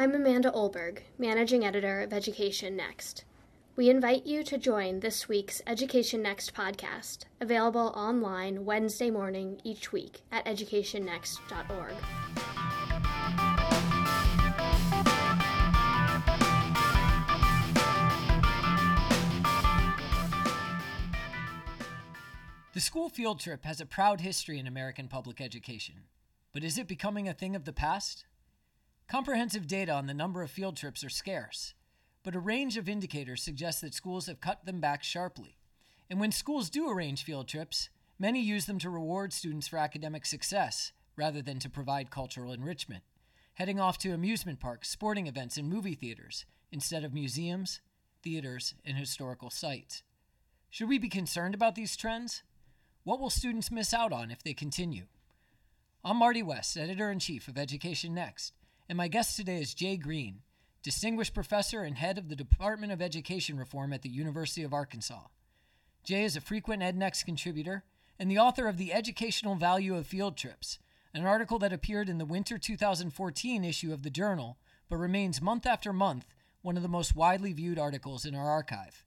I'm Amanda Olberg, Managing Editor of Education Next. We invite you to join this week's Education Next podcast, available online Wednesday morning each week at educationnext.org. The school field trip has a proud history in American public education. But is it becoming a thing of the past? Comprehensive data on the number of field trips are scarce, but a range of indicators suggests that schools have cut them back sharply. And when schools do arrange field trips, many use them to reward students for academic success rather than to provide cultural enrichment, heading off to amusement parks, sporting events, and movie theaters instead of museums, theaters, and historical sites. Should we be concerned about these trends? What will students miss out on if they continue? I'm Marty West, editor in chief of Education Next, and my guest today is Jay Greene, Distinguished Professor and Head of the Department of Education Reform at the University of Arkansas. Jay is a frequent EdNext contributor and the author of The Educational Value of Field Trips, an article that appeared in the winter 2014 issue of the journal, but remains month after month one of the most widely viewed articles in our archive.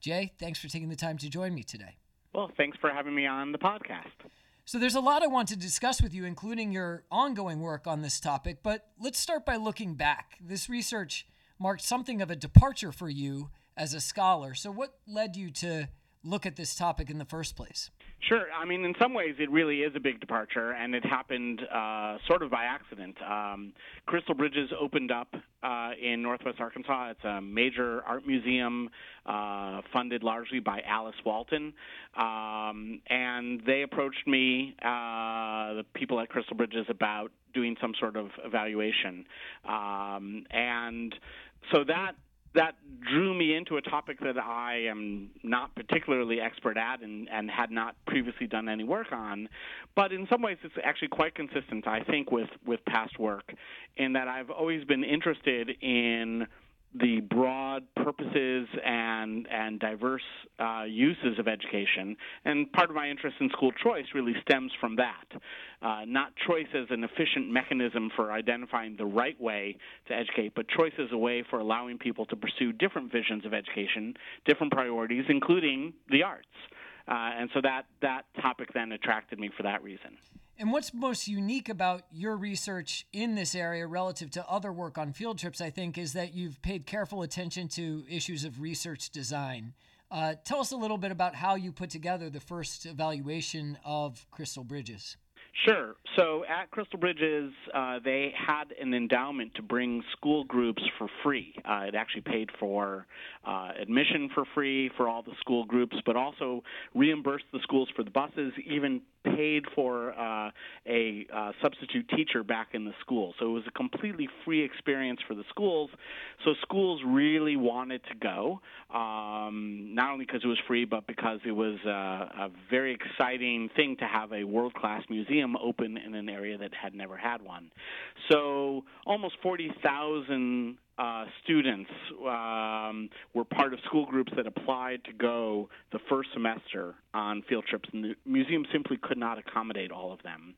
Jay, thanks for taking the time to join me today. Well, thanks for having me on the podcast. So, there's a lot I want to discuss with you, including your ongoing work on this topic, but let's start by looking back. This research marked something of a departure for you as a scholar. So, what led you to look at this topic in the first place? Sure. I mean, in some ways, it really is a big departure, and it happened uh, sort of by accident. Um, Crystal Bridges opened up uh, in Northwest Arkansas. It's a major art museum uh, funded largely by Alice Walton. Um, and they approached me, uh, the people at Crystal Bridges, about doing some sort of evaluation. Um, and so that that drew me into a topic that I am not particularly expert at and, and had not previously done any work on. But in some ways, it's actually quite consistent, I think, with, with past work in that I've always been interested in the broad purposes and and diverse uh, uses of education. And part of my interest in school choice really stems from that. Uh, not choice as an efficient mechanism for identifying the right way to educate, but choice as a way for allowing people to pursue different visions of education, different priorities, including the arts. Uh, and so that that topic then attracted me for that reason. And what's most unique about your research in this area relative to other work on field trips, I think, is that you've paid careful attention to issues of research design. Uh, tell us a little bit about how you put together the first evaluation of Crystal Bridges. Sure. So at Crystal Bridges, uh, they had an endowment to bring school groups for free. Uh, it actually paid for uh, admission for free for all the school groups, but also reimbursed the schools for the buses, even paid for uh, a uh, substitute teacher back in the school. So it was a completely free experience for the schools. So schools really wanted to go, um, not only because it was free, but because it was uh, a very exciting thing to have a world class museum open in an area that had never had one. So almost 40,000 uh, students um, were part of school groups that applied to go the first semester on field trips, and the museum simply could not accommodate all of them.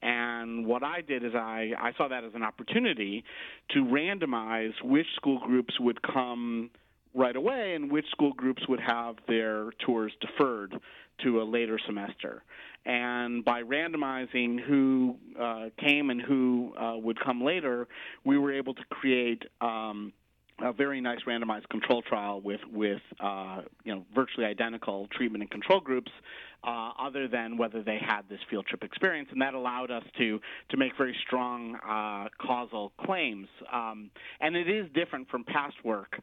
And what I did is I, I saw that as an opportunity to randomize which school groups would come right away and which school groups would have their tours deferred to a later semester. And by randomizing who uh, came and who uh, would come later, we were able to create. Um, a very nice randomized control trial with with uh, you know virtually identical treatment and control groups, uh, other than whether they had this field trip experience, and that allowed us to to make very strong uh, causal claims. Um, and it is different from past work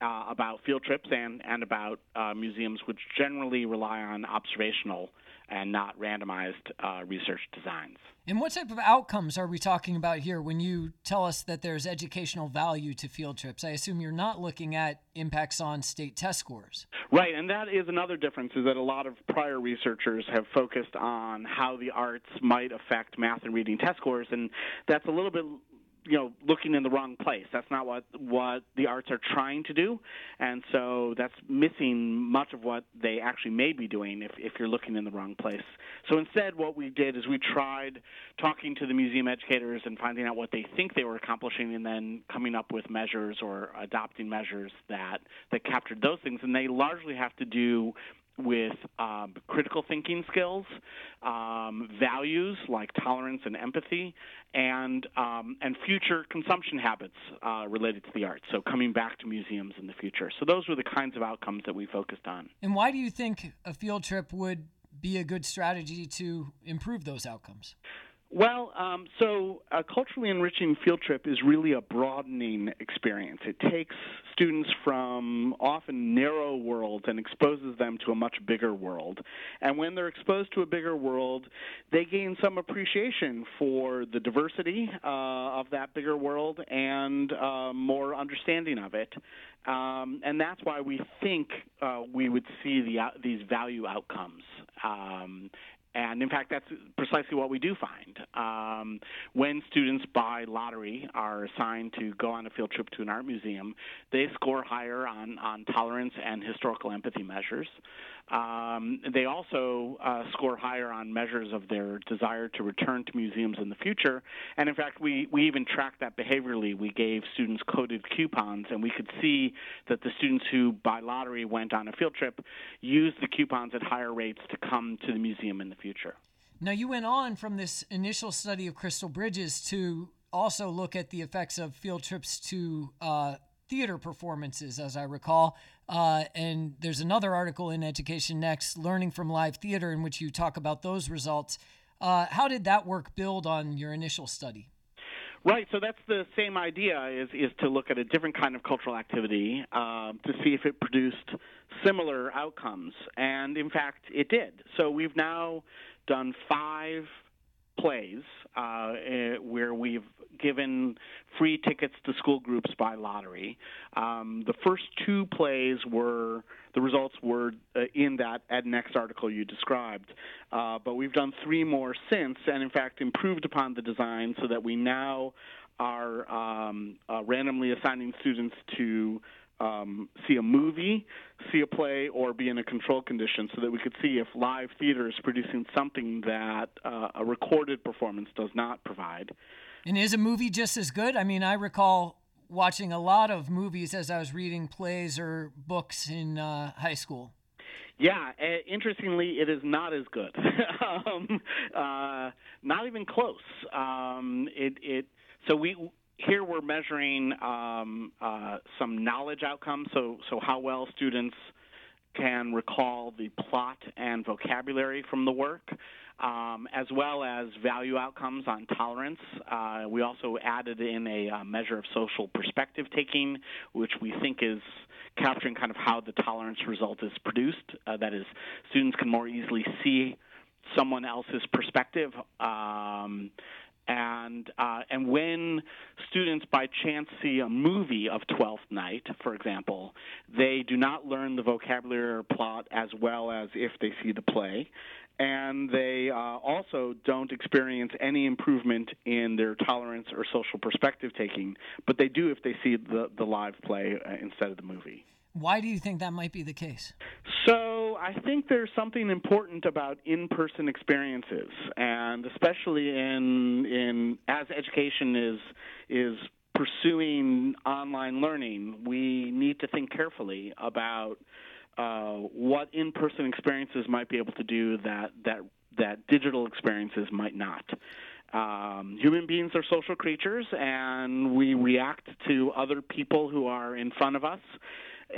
uh, about field trips and and about uh, museums, which generally rely on observational and not randomized uh, research designs. And what type of outcomes are we talking about here when you tell us that there's educational value to field trips? I assume you're not looking at impacts on state test scores. Right, and that is another difference is that a lot of prior researchers have focused on how the arts might affect math and reading test scores, and that's a little bit you know looking in the wrong place. That's not what what the arts are trying to do, and so that's missing much of what they actually may be doing if if you're looking in the wrong place. So instead, what we did is we tried talking to the museum educators and finding out what they think they were accomplishing, and then coming up with measures or adopting measures that that captured those things. And they largely have to do with um, critical thinking skills, um, values like tolerance and empathy, and um, and future consumption habits uh, related to the arts. So coming back to museums in the future. So those were the kinds of outcomes that we focused on. And why do you think a field trip would be a good strategy to improve those outcomes? Well, um, so a culturally enriching field trip is really a broadening experience. It takes students from often narrow worlds and exposes them to a much bigger world. And when they're exposed to a bigger world, they gain some appreciation for the diversity uh, of that bigger world and uh, more understanding of it. Um, and that's why we think uh, we would see the, these value outcomes. Um, and in fact, that's precisely what we do find. Um, when students by lottery are assigned to go on a field trip to an art museum, they score higher on, on tolerance and historical empathy measures. Um, they also uh, score higher on measures of their desire to return to museums in the future. And in fact, we, we even tracked that behaviorally. We gave students coded coupons, and we could see that the students who, by lottery, went on a field trip used the coupons at higher rates to come to the museum in the future. Now, you went on from this initial study of Crystal Bridges to also look at the effects of field trips to uh, theater performances, as I recall. Uh, and there's another article in Education Next, Learning from Live Theater, in which you talk about those results. Uh, how did that work build on your initial study? Right, so that's the same idea is is to look at a different kind of cultural activity um, to see if it produced similar outcomes, and in fact, it did. So we've now done five plays uh, eh, where we've given free tickets to school groups by lottery. Um, the first two plays were the results were uh, in that EdNext article you described, uh, but we've done three more since, and in fact improved upon the design so that we now are um, uh, randomly assigning students to um, see a movie, see a play, or be in a control condition so that we could see if live theater is producing something that uh, a recorded performance does not provide. And is a movie just as good? I mean, I recall watching a lot of movies as I was reading plays or books in uh, high school. Yeah, interestingly, it is not as good. um, uh, not even close. Um, it, it so we here we're measuring um, uh, some knowledge outcomes, so so how well students can recall the plot and vocabulary from the work, um, as well as value outcomes on tolerance. Uh, we also added in a uh, measure of social perspective taking, which we think is capturing kind of how the tolerance result is produced. Uh, that is, students can more easily see someone else's perspective. Um, and uh, and when students by chance see a movie of Twelfth Night, for example, they do not learn the vocabulary or plot as well as if they see the play, and they uh, also don't experience any improvement in their tolerance or social perspective taking, but they do if they see the the live play uh, instead of the movie. Why do you think that might be the case? So, I think there's something important about in-person experiences, and especially in in as education is is pursuing online learning, we need to think carefully about uh, what in-person experiences might be able to do that that that digital experiences might not. Um, human beings are social creatures, and we react to other people who are in front of us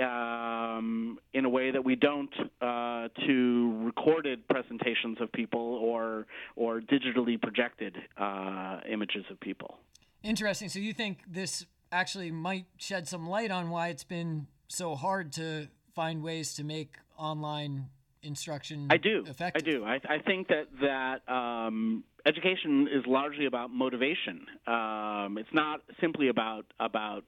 um, in a way that we don't uh, to recorded presentations of people or or digitally projected uh, images of people. Interesting. So you think this actually might shed some light on why it's been so hard to find ways to make online instruction I do. effective? I do. I, I think that that um, education is largely about motivation. Um, it's not simply about about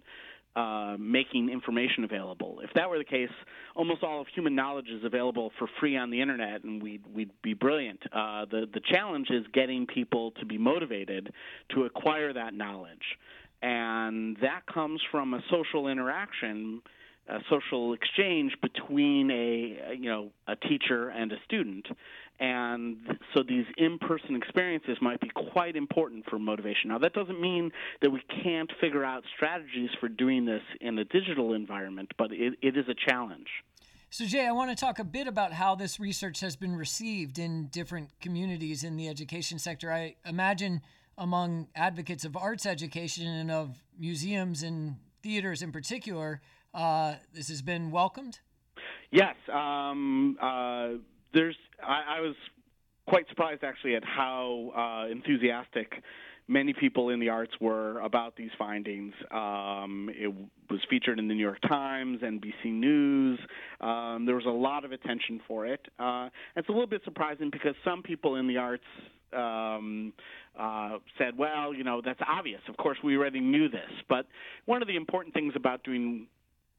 uh, making information available. If that were the case, almost all of human knowledge is available for free on the internet, and we'd we'd be brilliant. Uh, the the challenge is getting people to be motivated to acquire that knowledge. and that comes from a social interaction a social exchange between a you know a teacher and a student. And so these in-person experiences might be quite important for motivation. Now that doesn't mean that we can't figure out strategies for doing this in a digital environment but it, it is a challenge. So jay i want to talk a bit about how this research has been received in different communities in the education sector. I imagine among advocates of arts education and of museums and theaters in particular uh, this has been welcomed? Yes. Um, uh, there's. I, I, was quite surprised actually at how uh, enthusiastic many people in the arts were about these findings. Um, it was featured in the New York Times, NBC News. Um, there was a lot of attention for it. Uh, it's a little bit surprising because some people in the arts um, uh, said, well, you know, that's obvious. Of course, we already knew this. But one of the important things about doing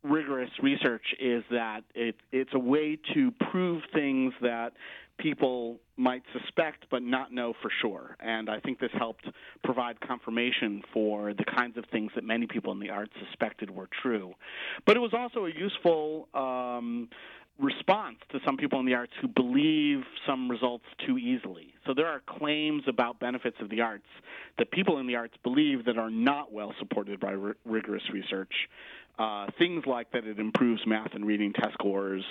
rigorous research is that it, it's a way to prove things that people might suspect but not know for sure. And I think this helped provide confirmation for the kinds of things that many people in the arts suspected were true. But it was also a useful um, response to some people in the arts who believe some results too easily. So there are claims about benefits of the arts that people in the arts believe that are not well supported by r- rigorous research. Uh, things like that it improves math and reading test scores,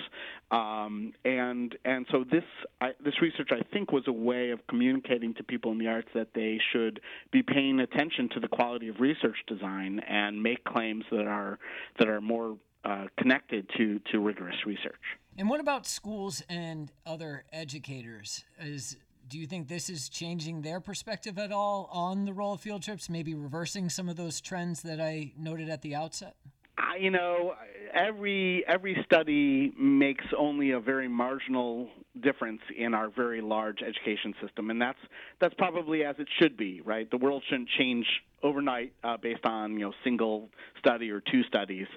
um, and and so this I, this research I think was a way of communicating to people in the arts that they should be paying attention to the quality of research design and make claims that are that are more uh, connected to to rigorous research. And what about schools and other educators? Is do you think this is changing their perspective at all on the role of field trips, maybe reversing some of those trends that I noted at the outset? I, you know, every every study makes only a very marginal difference in our very large education system, and that's that's probably as it should be, right? The world shouldn't change overnight uh, based on you know single study or two studies,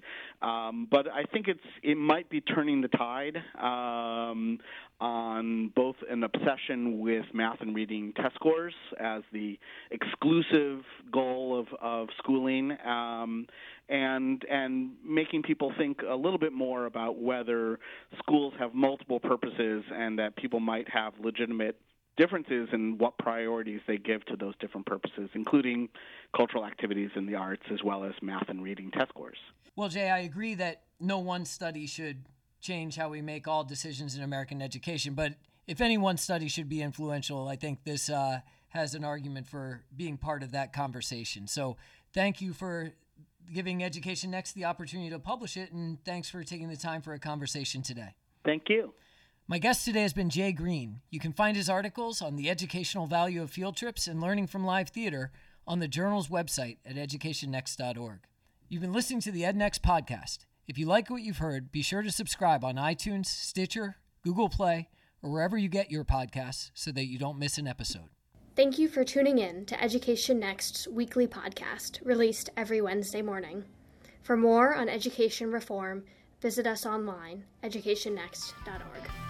um, but I think it's it might be turning the tide um, on both an obsession with math and reading test scores as the exclusive goal of of schooling. Um, and and making people think a little bit more about whether schools have multiple purposes and that people might have legitimate differences in what priorities they give to those different purposes, including cultural activities in the arts as well as math and reading test scores. Well, Jay, I agree that no one study should change how we make all decisions in American education, but if any one study should be influential, I think this uh, has an argument for being part of that conversation. So, thank you for giving Education Next the opportunity to publish it, and thanks for taking the time for a conversation today. Thank you. My guest today has been Jay Greene. You can find his articles on the educational value of field trips and learning from live theater on the journal's website at educationnext.org. You've been listening to the EdNext podcast. If you like what you've heard, be sure to subscribe on iTunes, Stitcher, Google Play, or wherever you get your podcasts so that you don't miss an episode. Thank you for tuning in to Education Next's weekly podcast, released every Wednesday morning. For more on education reform, visit us online, at educationnext.org.